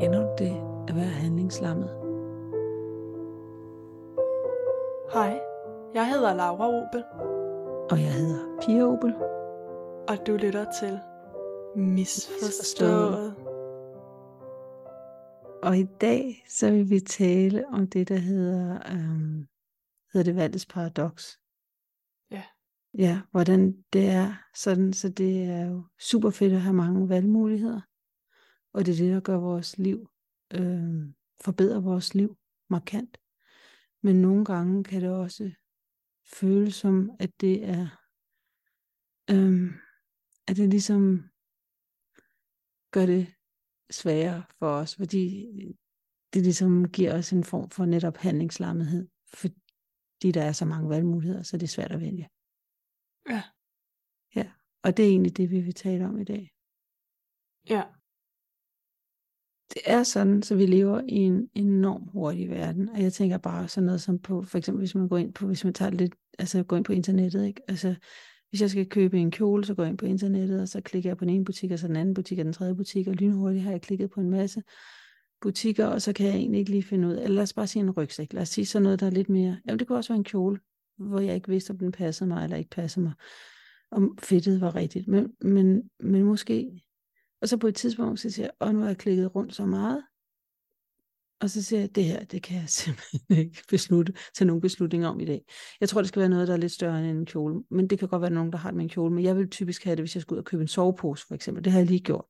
Kender du det at være handlingslammet? Hej, jeg hedder Laura Obel, Og jeg hedder Pia Opel. og du lytter til Misforstået. Og i dag så vil vi tale om det, der hedder, øhm, hedder det valgets paradoks. Ja. Hvordan det er sådan, så det er jo super fedt at have mange valgmuligheder. Og det er det, der gør vores liv, øh, forbedrer vores liv markant. Men nogle gange kan det også føles som, at det er, øh, at det ligesom gør det sværere for os, fordi det ligesom giver os en form for netop handlingslammethed, fordi der er så mange valgmuligheder, så det er svært at vælge. Ja. Ja, og det er egentlig det, vi vil tale om i dag. Ja, Det er sådan, så vi lever i en enorm hurtig verden, og jeg tænker bare sådan noget som på, for eksempel hvis man går ind på, hvis man tager lidt, altså går ind på internettet, ikke? Altså, hvis jeg skal købe en kjole, så går jeg ind på internettet, og så klikker jeg på den ene butik, og så den anden butik, og den tredje butik, og lynhurtigt har jeg klikket på en masse butikker, og så kan jeg egentlig ikke lige finde ud af, lad os bare sige en rygsæk, lad os sige sådan noget, der er lidt mere, jamen det kunne også være en kjole, hvor jeg ikke vidste, om den passede mig, eller ikke passede mig, om fedtet var rigtigt, men, men, men måske, og så på et tidspunkt, så siger jeg, og nu har jeg klikket rundt så meget, og så siger jeg, det her, det kan jeg simpelthen ikke beslutte, tage nogen beslutninger om i dag. Jeg tror, det skal være noget, der er lidt større end en kjole. Men det kan godt være nogen, der har det med en kjole. Men jeg vil typisk have det, hvis jeg skulle ud og købe en sovepose, for eksempel. Det har jeg lige gjort.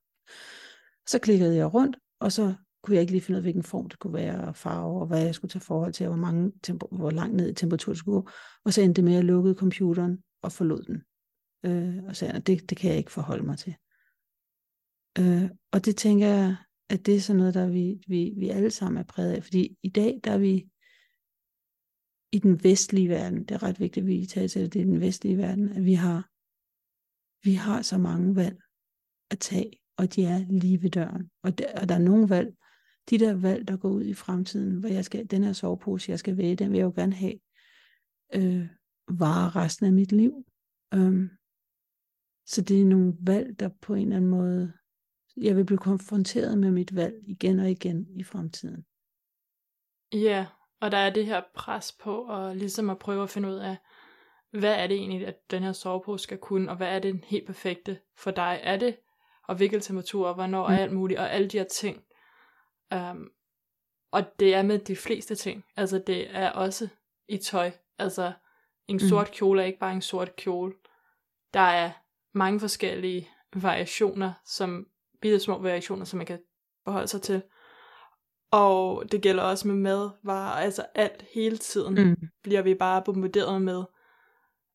Så klikkede jeg rundt, og så kunne jeg ikke lige finde ud af, hvilken form det kunne være, og farve, og hvad jeg skulle tage forhold til, og hvor, mange tempo, hvor langt ned i temperatur det skulle gå. Og så endte det med, at jeg lukkede computeren og forlod den. Øh, og sagde, at det, det kan jeg ikke forholde mig til. Øh, og det tænker jeg, at det er sådan noget, der vi, vi, vi alle sammen er præget af. Fordi i dag, der er vi i den vestlige verden, det er ret vigtigt, at vi tager til det, det er den vestlige verden, at vi har, vi har så mange valg at tage, og de er lige ved døren. Og der, og der er nogle valg, de der valg, der går ud i fremtiden, hvor jeg skal, den her sovepose, jeg skal vælge, den vil jeg jo gerne have, øh, varer resten af mit liv. Um, så det er nogle valg, der på en eller anden måde, jeg vil blive konfronteret med mit valg igen og igen i fremtiden. ja, og der er det her pres på, og ligesom at prøve at finde ud af, hvad er det egentlig, at den her sovepose skal kunne, og hvad er det helt perfekte for dig? Er det, og hvilken temperatur, og hvornår, mm. og alt muligt, og alle de her ting. Um, og det er med de fleste ting. Altså det er også i tøj. Altså en sort kjole er ikke bare en sort kjole. Der er mange forskellige variationer, som bitte små variationer, som man kan forholde sig til. Og det gælder også med madvarer, altså alt hele tiden Mm. bliver vi bare bombarderet med,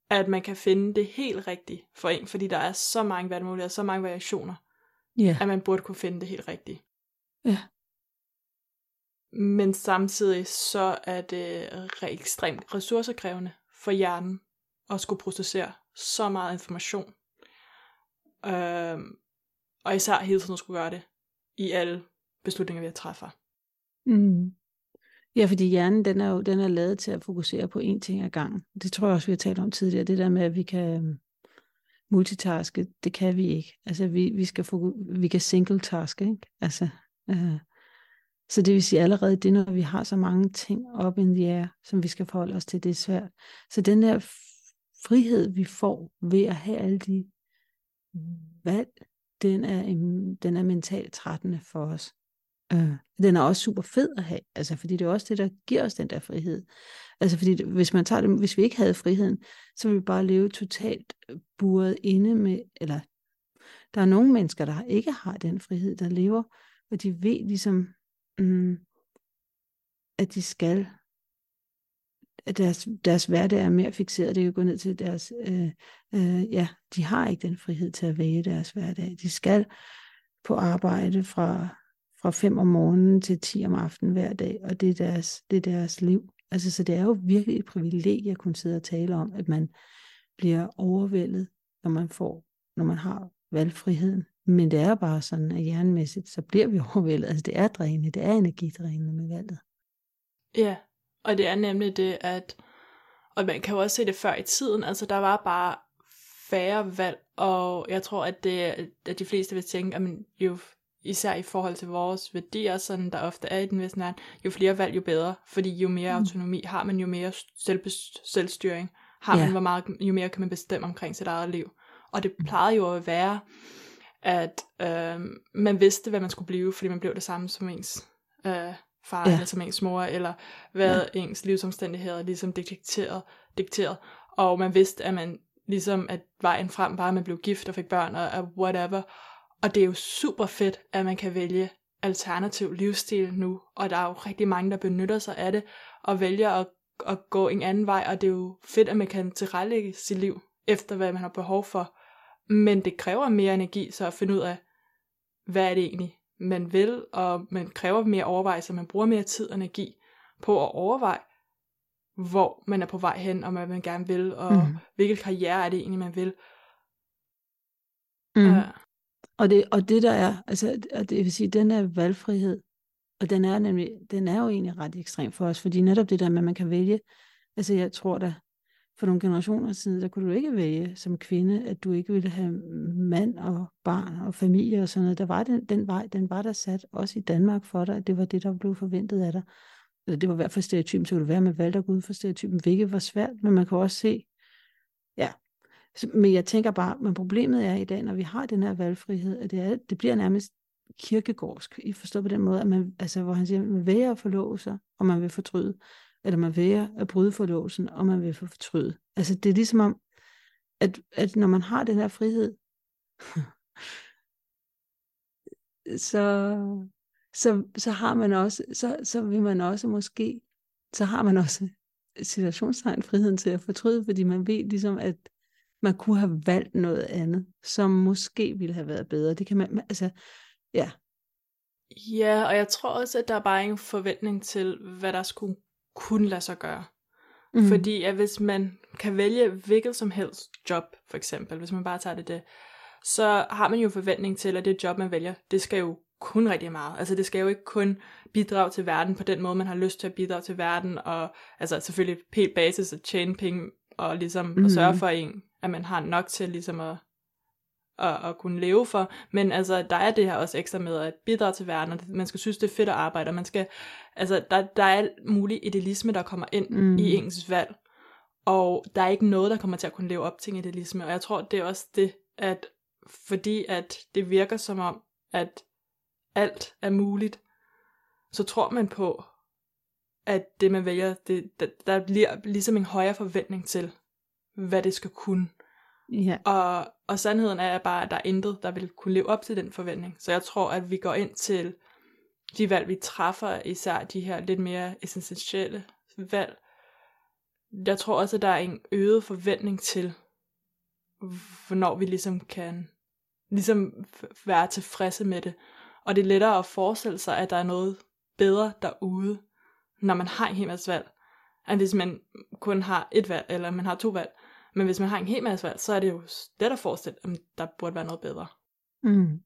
at man kan finde det helt rigtige for en, fordi der er så mange valgmuligheder, så mange variationer, Ja, at man burde kunne finde det helt rigtige. ja, men samtidig så er det ekstremt ressourcekrævende for hjernen at skulle processere så meget information. Øhm, og især hele tiden at skulle gøre det i alle beslutninger, vi træffer. Mm. Ja, fordi hjernen, den er jo den er lavet til at fokusere på én ting ad gangen. Det tror jeg også, vi har talt om tidligere. Det der med, at vi kan øhm, multitaske, det kan vi ikke. Altså, vi, vi, skal fokus- vi kan single-taske, ikke? Altså, øh, så det vil sige allerede det, når vi har så mange ting op in the air, som vi skal forholde os til, det er svært. Så den der frihed, vi får ved at have alle de valg, den er, den er mentalt trættende for os. Øh, den er også super fed at have, altså fordi det er også det, der giver os den der frihed. Altså fordi det, hvis man tager det, hvis vi ikke havde friheden, så ville vi bare leve totalt buret inde med, eller der er nogle mennesker, der ikke har den frihed, der lever, og de ved ligesom, mm, at de skal, at deres, deres hverdag er mere fixeret, det kan gå ned til deres, øh, øh, ja, de har ikke den frihed til at vælge deres hverdag. De skal på arbejde fra, fra 5 om morgenen til 10 om aftenen hver dag, og det er deres, det er deres liv. Altså, så det er jo virkelig et privilegie at kunne sidde og tale om, at man bliver overvældet, når man får, når man har valgfriheden. Men det er bare sådan, at hjernemæssigt, så bliver vi overvældet. Altså, det er drænende, det er energidrænende med valget. Ja, og det er nemlig det, at, og man kan jo også se det før i tiden, altså der var bare færre valg, og jeg tror, at, det, at de fleste vil tænke, at jo især i forhold til vores værdier, sådan der ofte er i den vestlige verden, jo flere valg, jo bedre. Fordi jo mere mm. autonomi har man, jo mere selvstyring har man, hvor meget, jo mere kan man bestemme omkring sit eget liv. Og det plejede jo at være, at øh, man vidste, hvad man skulle blive, fordi man blev det samme som ens øh, far, ja. eller som ens mor, eller hvad ja. ens livsomstændigheder ligesom dikteret, dikteret. Og man vidste, at man ligesom, at vejen frem var, at man blev gift og fik børn, og, og whatever. Og det er jo super fedt, at man kan vælge alternativ livsstil nu, og der er jo rigtig mange, der benytter sig af det, og vælger at, at gå en anden vej, og det er jo fedt, at man kan tilrettelægge sit liv, efter hvad man har behov for. Men det kræver mere energi, så at finde ud af, hvad er det egentlig, man vil, og man kræver mere overvejelse, man bruger mere tid og energi på at overveje, hvor man er på vej hen, og hvad man gerne vil, og mm. hvilken karriere er det egentlig, man vil. Mm. Uh, og, det, og det der er, altså, det vil sige, den er valgfrihed, og den er nemlig, den er jo egentlig ret ekstrem for os, fordi netop det der med, at man kan vælge, altså jeg tror da, for nogle generationer siden, der kunne du ikke vælge som kvinde, at du ikke ville have mand og barn og familie og sådan noget. Der var den, den vej, den var der sat også i Danmark for dig, at det var det, der blev forventet af dig. Eller det var i hvert fald stereotypen, så kunne det være, at man valgte at gå ud for stereotypen, hvilket var svært, men man kan også se, ja, men jeg tænker bare, men problemet er i dag, når vi har den her valgfrihed, at det, er, det bliver nærmest kirkegårdsk, I forstår på den måde, at man, altså, hvor han siger, at man vælger at forlove sig, og man vil fortryde eller man vælger at bryde forlåsen, og man vil få fortryde. Altså det er ligesom om, at, at når man har den her frihed, så, så, så har man også, så, så vil man også måske, så har man også situationstegn friheden til at fortryde, fordi man ved ligesom, at man kunne have valgt noget andet, som måske ville have været bedre. Det kan man, altså, ja. Ja, og jeg tror også, at der er bare en forventning til, hvad der skulle kunne lade sig gøre. Mm. Fordi at hvis man kan vælge hvilket som helst job, for eksempel, hvis man bare tager det det, så har man jo forventning til, at det job, man vælger, det skal jo kun rigtig meget. Altså det skal jo ikke kun bidrage til verden på den måde, man har lyst til at bidrage til verden, og altså selvfølgelig helt basis at tjene penge, og ligesom mm. at sørge for en, at man har nok til ligesom at at, at kunne leve for, men altså, der er det her også ekstra med at bidrage til verden, og man skal synes, det er fedt at arbejde, og man skal, altså, der, der er mulig idealisme, der kommer ind mm. i ens valg, og der er ikke noget, der kommer til at kunne leve op til en idealisme, og jeg tror, det er også det, at fordi at det virker som om, at alt er muligt, så tror man på, at det man vælger, det, der, der bliver ligesom en højere forventning til, hvad det skal kunne. Ja. Og, og sandheden er bare, at der er intet, der vil kunne leve op til den forventning. Så jeg tror, at vi går ind til de valg, vi træffer, især de her lidt mere essentielle valg. Jeg tror også, at der er en øget forventning til, hvornår vi ligesom kan ligesom være tilfredse med det. Og det er lettere at forestille sig, at der er noget bedre derude, når man har en hel masse valg, end hvis man kun har et valg, eller man har to valg. Men hvis man har en hel masse valg, så er det jo let at forestille, at der burde være noget bedre. Mm.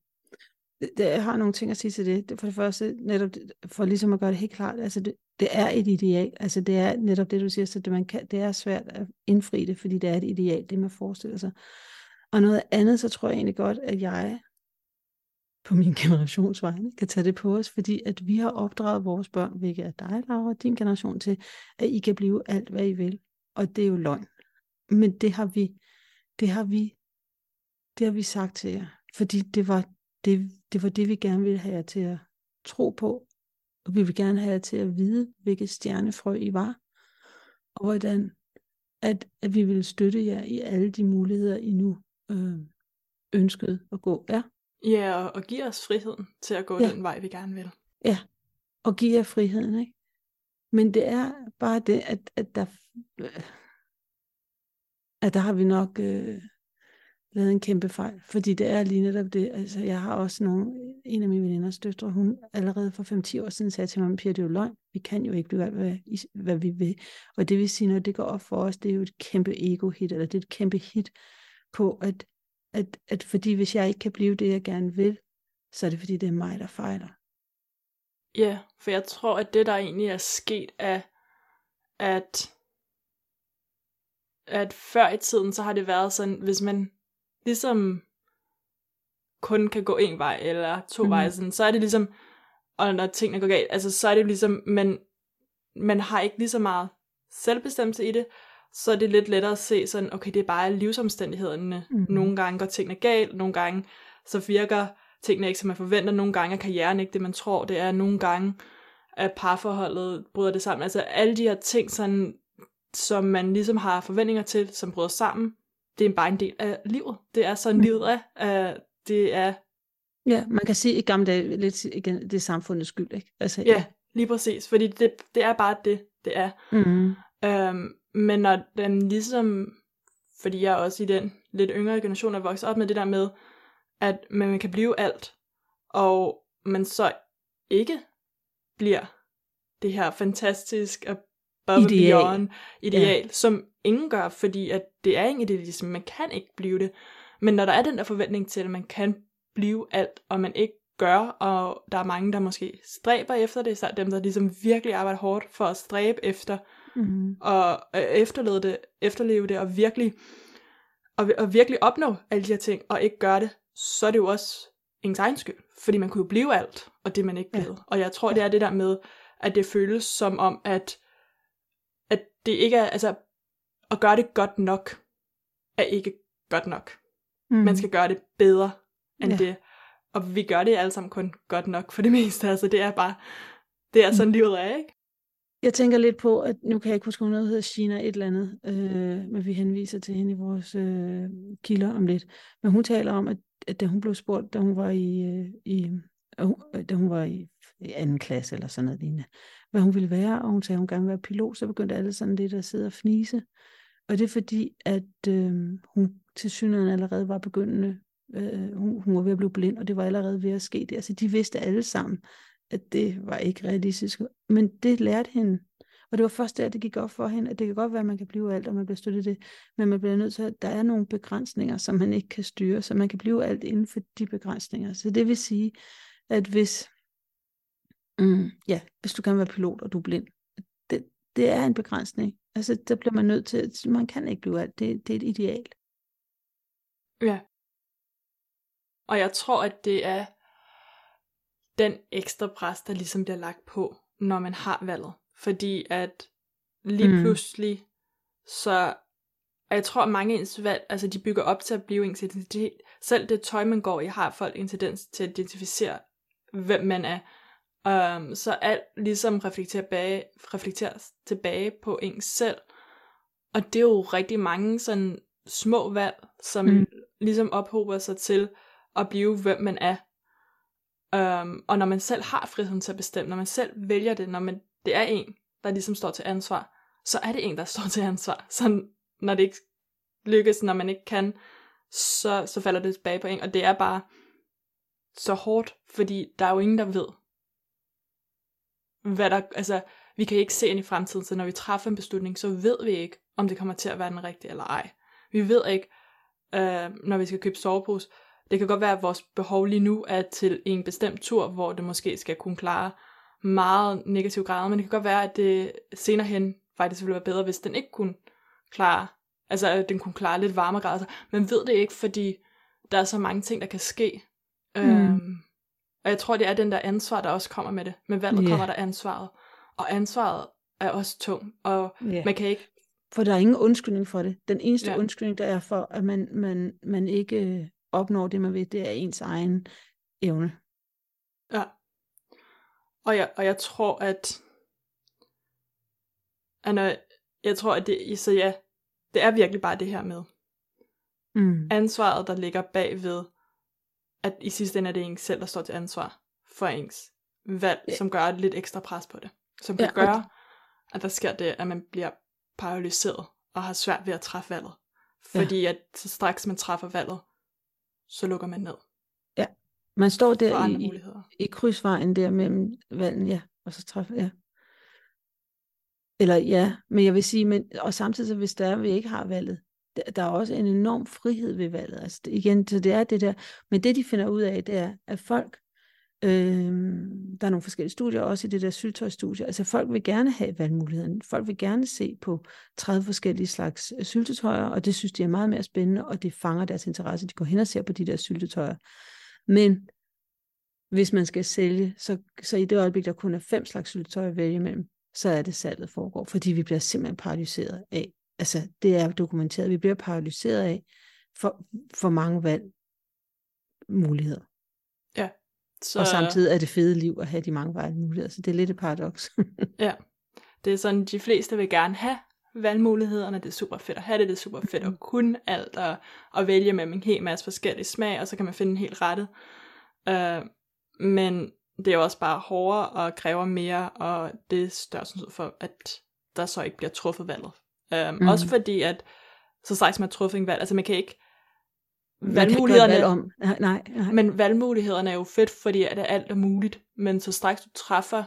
Det, jeg har nogle ting at sige til det. For det første, netop for ligesom at gøre det helt klart, altså det, det er et ideal. Altså det er netop det, du siger, så det, man kan, det er svært at indfri det, fordi det er et ideal, det man forestiller sig. Og noget andet, så tror jeg egentlig godt, at jeg på min generations vegne kan tage det på os, fordi at vi har opdraget vores børn, hvilket er dig, Laura, din generation til, at I kan blive alt, hvad I vil. Og det er jo løgn. Men det har vi, det har vi, det har vi sagt til jer, fordi det var det, det var det, vi gerne ville have jer til at tro på, og vi vil gerne have jer til at vide, hvilket stjernefrø I var, og hvordan at, at vi vil støtte jer i alle de muligheder, I nu øh, ønskede at gå. Ja, ja og, og give os friheden til at gå ja. den vej, vi gerne vil. Ja, og give jer friheden, ikke? Men det er bare det, at, at der... Øh, at der har vi nok øh, lavet en kæmpe fejl, fordi det er lige netop det, altså jeg har også nogle, en af mine veninders døtre, hun allerede for 5-10 år siden sagde til mig, Pia, det er jo løgn, vi kan jo ikke blive hvad, hvad vi vil, og det vil sige, når det går op for os, det er jo et kæmpe ego-hit, eller det er et kæmpe hit på, at, at, at fordi hvis jeg ikke kan blive det, jeg gerne vil, så er det fordi, det er mig, der fejler. Ja, for jeg tror, at det, der egentlig er sket, er, at at før i tiden, så har det været sådan, hvis man ligesom kun kan gå en vej, eller to mm. veje, sådan, så er det ligesom, og når tingene går galt, altså så er det ligesom, man, man har ikke lige så meget selvbestemmelse i det, så er det lidt lettere at se sådan, okay, det er bare livsomstændighederne. Mhm. Nogle gange går tingene galt, nogle gange så virker tingene ikke, som man forventer, nogle gange er karrieren ikke det, man tror, det er, nogle gange at parforholdet bryder det sammen. Altså alle de her ting, sådan, som man ligesom har forventninger til, som bryder sammen, det er bare en del af livet. Det er sådan, Mhm. livet er. Uh, det er, Ja, man kan sige i gamle dage lidt igen, det er samfundets skyld, ikke? Altså, ja, lige præcis, fordi det, det er bare det, det er. Mm. Øhm, men når den ligesom, fordi jeg er også i den lidt yngre generation er vokset op med det der med, at man kan blive alt, og man så ikke bliver det her fantastisk above Ideal. beyond ideal, ja. som ingen gør, fordi at det er en idealisme, man kan ikke blive det. Men når der er den der forventning til, at man kan blive alt, og man ikke gør, og der er mange, der måske stræber efter det, så dem, der ligesom virkelig arbejder hårdt for at stræbe efter, Mm. og øh, efterleve det, efterleve det, og virkelig, og, og virkelig opnå alle de her ting, og ikke gøre det, så er det jo også ens egen skyld. Fordi man kunne jo blive alt, og det man ikke Ja. blevet. Og jeg tror, det er det der med, at det føles som om, at det ikke er, altså, at gøre det godt nok, er ikke godt nok. Mm. Man skal gøre det bedre end Ja. det. Og vi gør det alle sammen kun godt nok for det meste. Altså det er bare, det er sådan livet er, ikke? Jeg tænker lidt på, at nu kan jeg ikke huske, om noget hedder China et eller andet, øh, men vi henviser til hende i vores øh, kilder om lidt. Men hun taler om, at, at da hun blev spurgt, da hun var i, øh, i øh, hun- da hun var i, i anden klasse eller sådan noget lignende, hvad hun ville være, og hun sagde, at hun gerne ville være pilot, så begyndte alle sådan lidt at sidde og fnise. Og det er fordi, at øh, hun til synligheden allerede var begyndende, øh, hun, hun var ved at blive blind, og det var allerede ved at ske det. Altså de vidste alle sammen, at det var ikke realistisk. Men det lærte hende. Og det var først der, det gik op for hende, at det kan godt være, at man kan blive alt, og man bliver støttet det, men man bliver nødt til, at der er nogle begrænsninger, som man ikke kan styre, så man kan blive alt inden for de begrænsninger. Så det vil sige, at hvis, mm, ja, hvis du kan være pilot, og du er blind, det, det er en begrænsning. Altså, der bliver man nødt til, at man kan ikke blive alt. Det, det er et ideal. Ja. Og jeg tror, at det er den ekstra pres, der ligesom bliver lagt på, når man har valget. Fordi at lige Mm. pludselig, så og jeg tror, at mange af ens valg, altså de bygger op til at blive ens identitet. Selv det tøj, man går i, har folk en tendens til at identificere, hvem man er. Um, så alt ligesom reflekterer, bage, reflekteres tilbage på ens selv. Og det er jo rigtig mange sådan små valg, som mm. ligesom ophober sig til at blive, hvem man er. Um, og når man selv har friheden til at bestemme, når man selv vælger det, når man, det er en, der ligesom står til ansvar, så er det en, der står til ansvar. Så når det ikke lykkes, når man ikke kan, så, så falder det tilbage på en. Og det er bare så hårdt, fordi der er jo ingen, der ved, hvad der, altså, vi kan ikke se ind i fremtiden, så når vi træffer en beslutning, så ved vi ikke, om det kommer til at være den rigtige eller ej. Vi ved ikke, øh, når vi skal købe sovepose, det kan godt være, at vores behov lige nu er til en bestemt tur, hvor det måske skal kunne klare meget negativ grader, men det kan godt være, at det senere hen faktisk ville være bedre, hvis den ikke kunne klare, altså at den kunne klare lidt varme grader. Altså, man ved det ikke, fordi der er så mange ting, der kan ske. Mm. Øhm, og jeg tror, det er den der ansvar, der også kommer med det. Med valget yeah. kommer der ansvaret. Og ansvaret er også tung, og Ja. man kan ikke, For der er ingen undskyldning for det. Den eneste. Ja. undskyldning, der er for, at man, man, man ikke øh, opnår det, man vil, det er ens egen evne. ja. Og jeg, og jeg tror, at, at når, jeg tror, at det, så ja, det er virkelig bare det her med, Mm. ansvaret, der ligger bagved, at i sidste ende er det en selv, der står til ansvar for ens valg, Ja. som gør lidt ekstra pres på det. Som Ja, kan og- gøre, at der sker det, at man bliver paralyseret og har svært ved at træffe valget. Fordi at så straks man træffer valget, så lukker man ned Man står der i, i krydsvejen der mellem valgen, ja, og så træffer, ja. Eller ja, men jeg vil sige, men, og samtidig så hvis der er, vi ikke har valget, der, er også en enorm frihed ved valget. Altså det, igen, så det er det der, men det de finder ud af, det er, at folk Øh, der er nogle forskellige studier, også i det der syltøjstudie. Altså folk vil gerne have valgmuligheden. Folk vil gerne se på 30 forskellige slags øh, syltetøjer, og det synes de er meget mere spændende, og det fanger deres interesse. De går hen og ser på de der syltetøjer. Men hvis man skal sælge, så, så i det øjeblik, der kun er fem slags syltetøj at vælge imellem, så er det salget foregår, fordi vi bliver simpelthen paralyseret af. Altså, det er dokumenteret. Vi bliver paralyseret af for, for mange valg muligheder. Ja. Så... Og samtidig er det fede liv at have de mange valgmuligheder, så det er lidt et paradoks. ja. Det er sådan, de fleste vil gerne have valgmulighederne, det er super fedt at have det, det er super fedt at kunne alt, og, og vælge med en hel masse forskellige smag, og så kan man finde en helt rettet. Uh, men det er jo også bare hårdere og kræver mere, og det er større for, at der så ikke bliver truffet valget. Um, mm. Også fordi, at så straks man truffet en valg, altså man kan ikke valgmulighederne, valg om. Nej, nej, nej. Men valgmulighederne er jo fedt, fordi at alt er muligt. Men så straks du træffer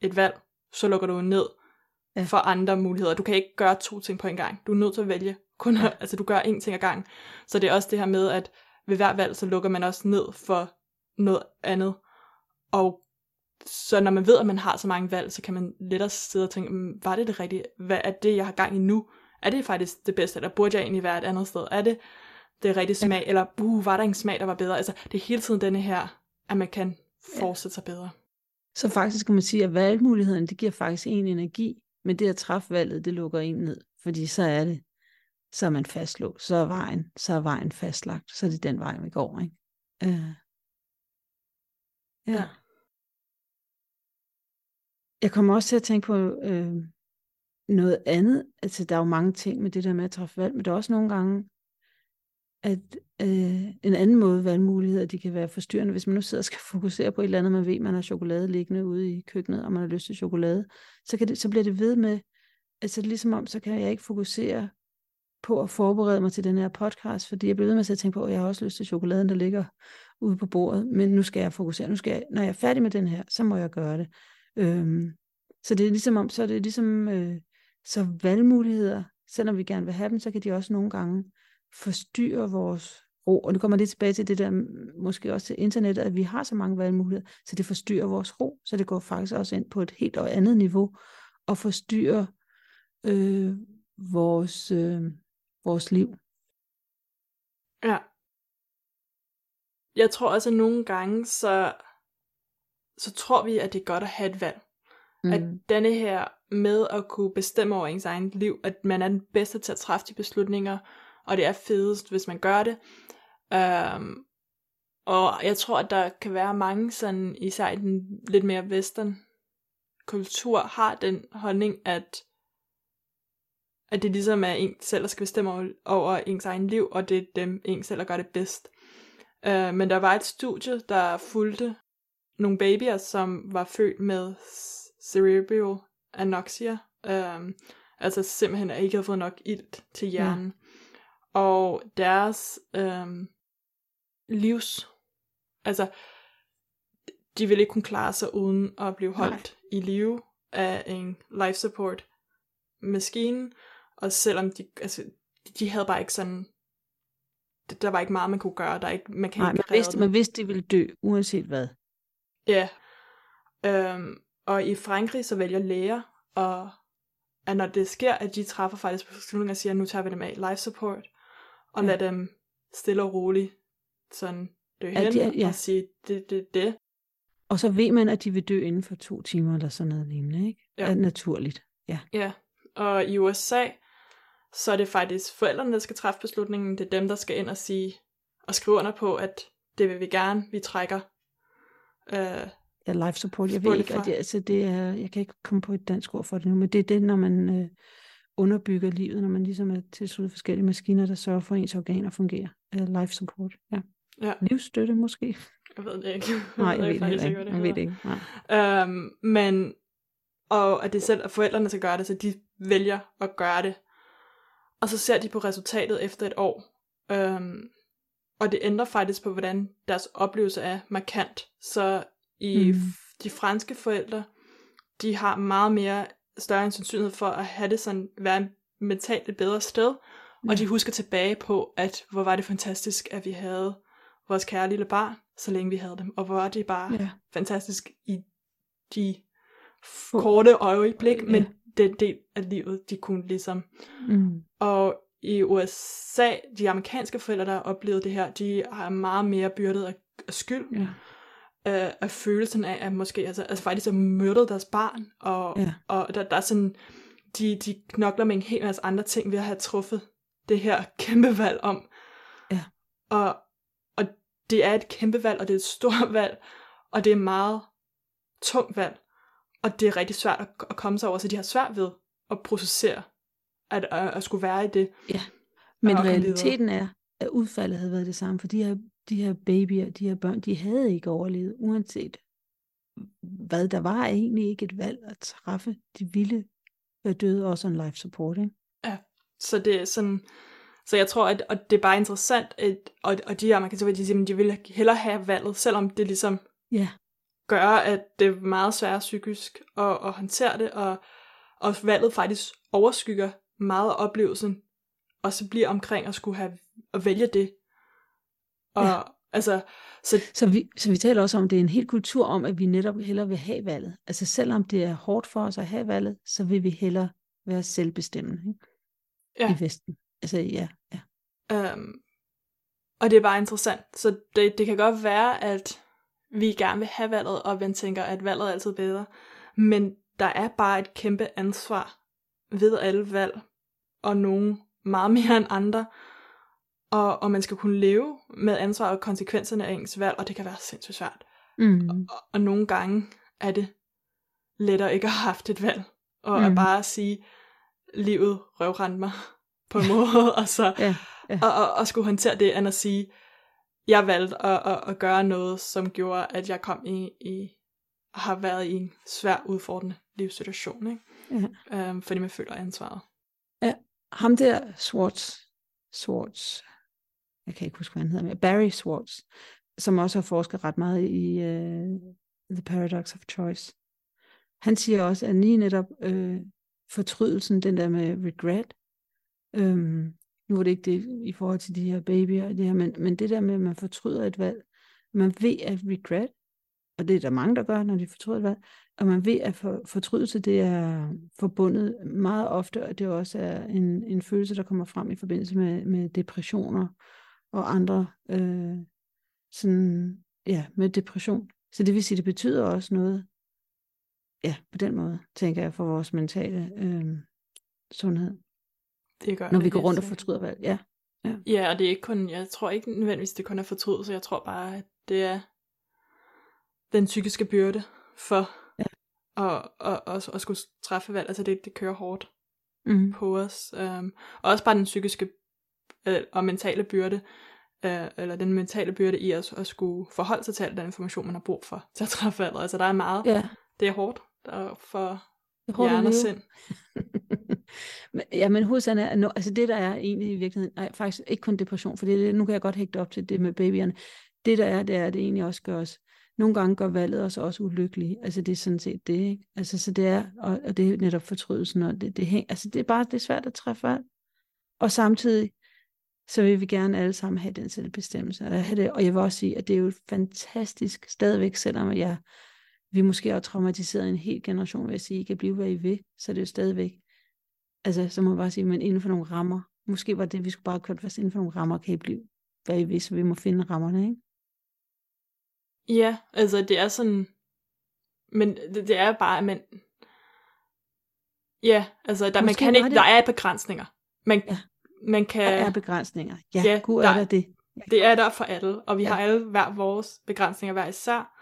et valg, så lukker du ned ja. for andre muligheder. Du kan ikke gøre to ting på en gang. Du er nødt til at vælge. Kun, ja. altså du gør én ting ad gang. Så det er også det her med, at ved hver valg, så lukker man også ned for noget andet. Og så når man ved, at man har så mange valg, så kan man lettere sidde og tænke, mm, var det det rigtige? Hvad er det, jeg har gang i nu? Er det faktisk det bedste, eller burde jeg egentlig være et andet sted? Er det det rigtige smag, ja. eller uh, var der en smag, der var bedre? Altså, det er hele tiden denne her, at man kan fortsætte sig bedre. Så faktisk kan man sige, at valgmuligheden, det giver faktisk en energi, men det at træffe valget, det lukker en ned, fordi så er det, så er man fastlåst, så er vejen, så er vejen fastlagt, så er det den vej, vi går, ikke? Uh, ja. Jeg kommer også til at tænke på øh, noget andet. Altså, der er jo mange ting med det der med at træffe valg, men der er også nogle gange, at øh, en anden måde valgmuligheder, de kan være forstyrrende, hvis man nu sidder og skal fokusere på et eller andet, man ved, man har chokolade liggende ude i køkkenet, og man har lyst til chokolade, så, kan det, så bliver det ved med, altså ligesom om, så kan jeg ikke fokusere på at forberede mig til den her podcast, fordi jeg bliver ved med at tænke på, at jeg har også lyst til chokoladen, der ligger ude på bordet, men nu skal jeg fokusere, nu skal jeg, når jeg er færdig med den her, så må jeg gøre det. Øhm, så det er ligesom om, så er det ligesom, øh, så valgmuligheder, selvom vi gerne vil have dem, så kan de også nogle gange forstyrre vores ro. Og nu kommer lidt tilbage til det der, måske også til internettet, at vi har så mange valgmuligheder, så det forstyrrer vores ro. Så det går faktisk også ind på et helt og andet niveau, og forstyrrer øh, vores, øh, vores liv. Ja. Jeg tror også, at nogle gange, så, så tror vi, at det er godt at have et valg. Mm. At denne her med at kunne bestemme over ens egen liv, at man er den bedste til at træffe de beslutninger, og det er fedest, hvis man gør det. Um, og jeg tror, at der kan være mange, sådan, især i den lidt mere western kultur, har den holdning, at, at det ligesom er en selv, der skal bestemme over ens egen liv, og det er dem, en selv, der gør det bedst. Uh, men der var et studie, der fulgte nogle babyer, som var født med cerebral anoxia, um, altså simpelthen ikke havde fået nok ilt til hjernen. Ja og deres øhm, livs, altså de ville ikke kunne klare sig uden at blive holdt Nej. i live af en life support maskine, og selvom de, altså, de havde bare ikke sådan, der var ikke meget, man kunne gøre, der ikke, man kan Nej, ikke man vidste, man vidste, de ville dø, uanset hvad. Ja, øhm, og i Frankrig så vælger læger, og at når det sker, at de træffer faktisk beslutninger og siger, nu tager vi dem af life support, og ja. lade dem stille og roligt sådan dø hen de, ja. og sige, det, det, det. Og så ved man, at de vil dø inden for to timer eller sådan noget lignende, ikke? Ja. Er naturligt, ja. Ja, og i USA, så er det faktisk forældrene, der skal træffe beslutningen. Det er dem, der skal ind og sige, og skrive under på, at det vil vi gerne, vi trækker. Øh, ja, life support, jeg ved ikke, at det, altså det er, jeg kan ikke komme på et dansk ord for det nu, men det er det, når man, øh, underbygger livet, når man ligesom er tilsluttet forskellige maskiner, der sørger for, at ens organer fungerer. Uh, life support, ja. ja. Livsstøtte måske. Jeg ved det ikke. Nej, jeg, jeg ved det ikke. Jeg ved det ikke. Nej. Øhm, men, og at det selv, at forældrene skal gøre det, så de vælger at gøre det. Og så ser de på resultatet efter et år. Øhm, og det ændrer faktisk på, hvordan deres oplevelse er markant. Så i mm. de franske forældre, de har meget mere større en sandsynlighed for at have det sådan, være mentalt et bedre sted, mm. og de husker tilbage på, at hvor var det fantastisk, at vi havde vores kære lille barn, så længe vi havde dem. Og hvor var det bare Ja. fantastisk i de korte øjeblik, Ja. men den del af livet, de kunne ligesom. Mm. Og i USA, de amerikanske forældre, der har oplevet det her, de har meget mere byrdet af, af skyld, Ja. af, af følelsen af, at måske altså, altså faktisk har myrdet deres barn, og, Ja. og der, der er sådan, de, de knokler med en hel masse andre ting ved at have truffet det her kæmpe valg om. Ja. Og, og det er et kæmpe valg, og det er et stort valg, og det er et meget tungt valg, og det er rigtig svært at, at komme sig over, så de har svært ved at processere, at, at, at skulle være i det. Men og komme realiteten er, at udfaldet havde været det samme, for de her, de her babyer, de her børn, de havde ikke overlevet, uanset hvad der var egentlig ikke et valg at træffe. De ville være døde også on life support, ikke? Så det er sådan, så jeg tror, at og det er bare interessant, at, og, og de her, man kan sige, de, siger, de vil hellere have valget, selvom det ligesom Ja, gør, at det er meget sværere psykisk at, at håndtere det, og, og valget faktisk overskygger meget af oplevelsen, og så bliver omkring at skulle have at vælge det. Og Ja. altså, så så vi, så vi taler også om, det er en hel kultur om, at vi netop hellere vil have valget. Altså selvom det er hårdt for os at have valget, så vil vi hellere være selvbestemmende ikke? Ja. i Vesten. Altså ja, ja. Øhm, og det er bare interessant. Så det, det kan godt være, at vi gerne vil have valget, og man tænker, at valget er altid bedre. Men der er bare et kæmpe ansvar ved alle valg, og nogen meget mere end andre. Og, og man skal kunne leve med ansvar og konsekvenserne af ens valg, og det kan være sindssygt svært. Mm. Og, og nogle gange er det lettere ikke at have haft et valg, og mm. At bare sige, livet røvrendte mig på en måde, og så Ja, ja. og, og, og skulle håndtere det, end at sige, jeg valgte at, at, at gøre noget, som gjorde, at jeg kom i, i har været i en svær, udfordrende livssituation, ikke? Ja. Øhm, fordi man føler ansvaret. Ja, ham der Swartz, Swartz, jeg kan ikke huske, hvad han hedder, men Barry Swartz, som også har forsket ret meget i uh, The Paradox of Choice. Han siger også, at lige netop øh, fortrydelsen, den der med regret, øhm, nu er det ikke det i forhold til de her babyer, det her, men, men det der med, at man fortryder et valg, man ved at regret, og det er der mange, der gør, når de fortryder valg, og man ved, at for, fortrydelse, det er forbundet meget ofte, og det også er en, en følelse, der kommer frem i forbindelse med, med depressioner og andre, øh, sådan, ja, med depression. Så det vil sige, det betyder også noget, ja, på den måde, tænker jeg, for vores mentale øh, sundhed, Det gør når det vi går rundt og fortryder valg. Ja, Ja, og det er ikke kun, jeg tror ikke nødvendigvis, det kun er fortrydelse, jeg tror bare, at det er den psykiske byrde for Ja. at, at, at, at skulle træffe valg. Altså det, det kører hårdt mm. på os. Um, og også bare den psykiske øh, og mentale byrde, øh, eller den mentale byrde i at, at skulle forholde sig til al den information, man har brug for til at træffe valget. Altså der er meget, ja. det er hårdt der, for er hårdt hjerne og sind. Men- ja, men hovedsagen er, altså det der er egentlig i virkeligheden, nej, faktisk ikke kun depression, for det, nu kan jeg godt hægte op til det med babyerne. Det der er, det er, at det egentlig også gør os, nogle gange gør valget os også ulykkelige. Altså det er sådan set det, ikke? Altså så det er, og, og det er netop fortrydelsen, og det, det hæng, altså det er bare, det er svært at træffe valg. Og samtidig, så vil vi gerne alle sammen have den selvbestemmelse. Og, have det, og jeg vil også sige, at det er jo fantastisk stadigvæk, selvom jeg, vi måske har traumatiseret en hel generation ved at sige, I kan blive, hvad I vil, så er det jo stadigvæk altså, så må jeg bare sige, men inden for nogle rammer. Måske var det, vi skulle bare køre fast inden for nogle rammer, kan I blive, hvad I vil, så vi må finde rammerne, ikke? Ja, altså det er sådan, men det, det er bare, at man, ja, altså der, man kan ikke, det- der er begrænsninger. Man, Ja. man kan, Der er begrænsninger. Ja, Ja, gud der- er der det. det er der for alle, og vi Ja. har alle hver vores begrænsninger hver især.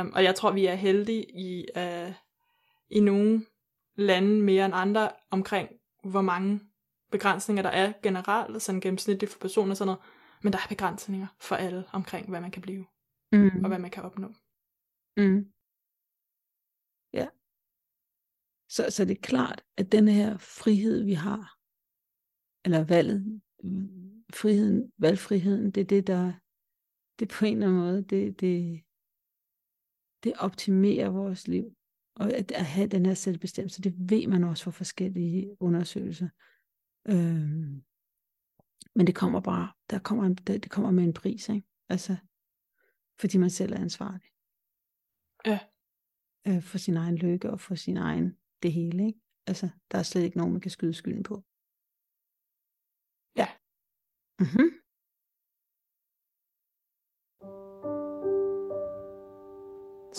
Um, og jeg tror, vi er heldige i, uh, i nogle lande mere end andre omkring, hvor mange begrænsninger der er generelt, sådan gennemsnitligt for personer og sådan noget. Men der er begrænsninger for alle omkring, hvad man kan blive, Mm. og hvad man kan opnå. Mm. Ja. Så, så det er klart, at den her frihed, vi har, eller valget, friheden, valgfriheden, det er det, der, det på en eller anden måde, det, det, det optimerer vores liv. Og at, at have den her selvbestemmelse, det ved man også fra forskellige undersøgelser. Øhm, men det kommer bare, der kommer en, det, det kommer med en pris, ikke? Altså, fordi man selv er ansvarlig. Ja. Øh, for sin egen lykke og for sin egen det hele. Ikke? Altså, der er slet ikke nogen, man kan skyde skylden på. Ja. Mm-hmm.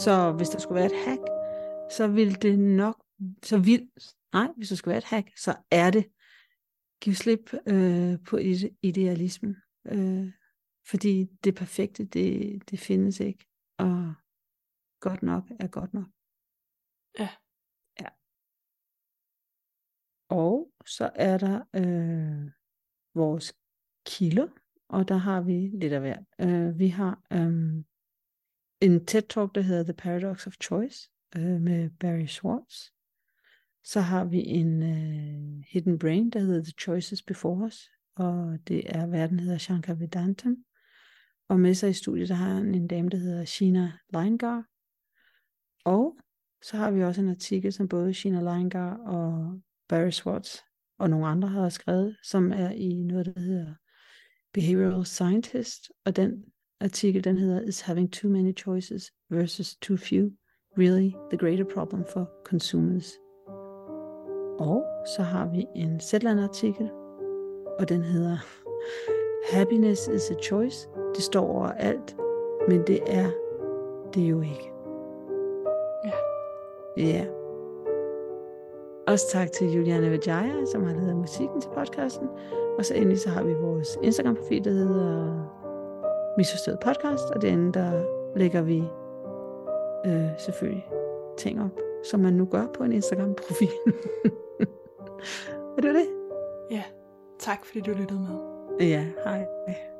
Så hvis der skulle være et hack, så vil det nok, så vil, nej, hvis der skulle være et hack, så er det, giv slip øh, på ide- idealismen. Øh, fordi det perfekte, det, det findes ikke. Og godt nok er godt nok. Ja. Ja. Og så er der øh, vores kilder, og der har vi lidt af hvert. Øh, vi har øh, en TED-talk, der hedder The Paradox of Choice, øh, med Barry Schwartz. Så har vi en øh, Hidden Brain, der hedder The Choices Before Us, og det er, verden hedder Shankar Vedantam. Og med sig i studiet, der har han en dame, der hedder Sheena Leingar. Og så har vi også en artikel, som både Sheena Leingar og Barry Schwartz og nogle andre har skrevet, som er i noget, der hedder Behavioral Scientist. Og den artikel, den hedder Is Having Too Many Choices versus Too Few Really the Greater Problem for Consumers? Og så har vi en Zetland-artikel, og den hedder Happiness is a choice. Det står over alt, men det er det jo ikke. Ja. Ja. Også tak til Juliana Vajaya, som har lavet musikken til podcasten. Og så endelig så har vi vores Instagram-profil, der hedder Misforstået Podcast, og derinde der lægger vi øh, selvfølgelig ting op, som man nu gør på en Instagram-profil. er det det? Ja. Tak fordi du lyttede med. Ja, hej.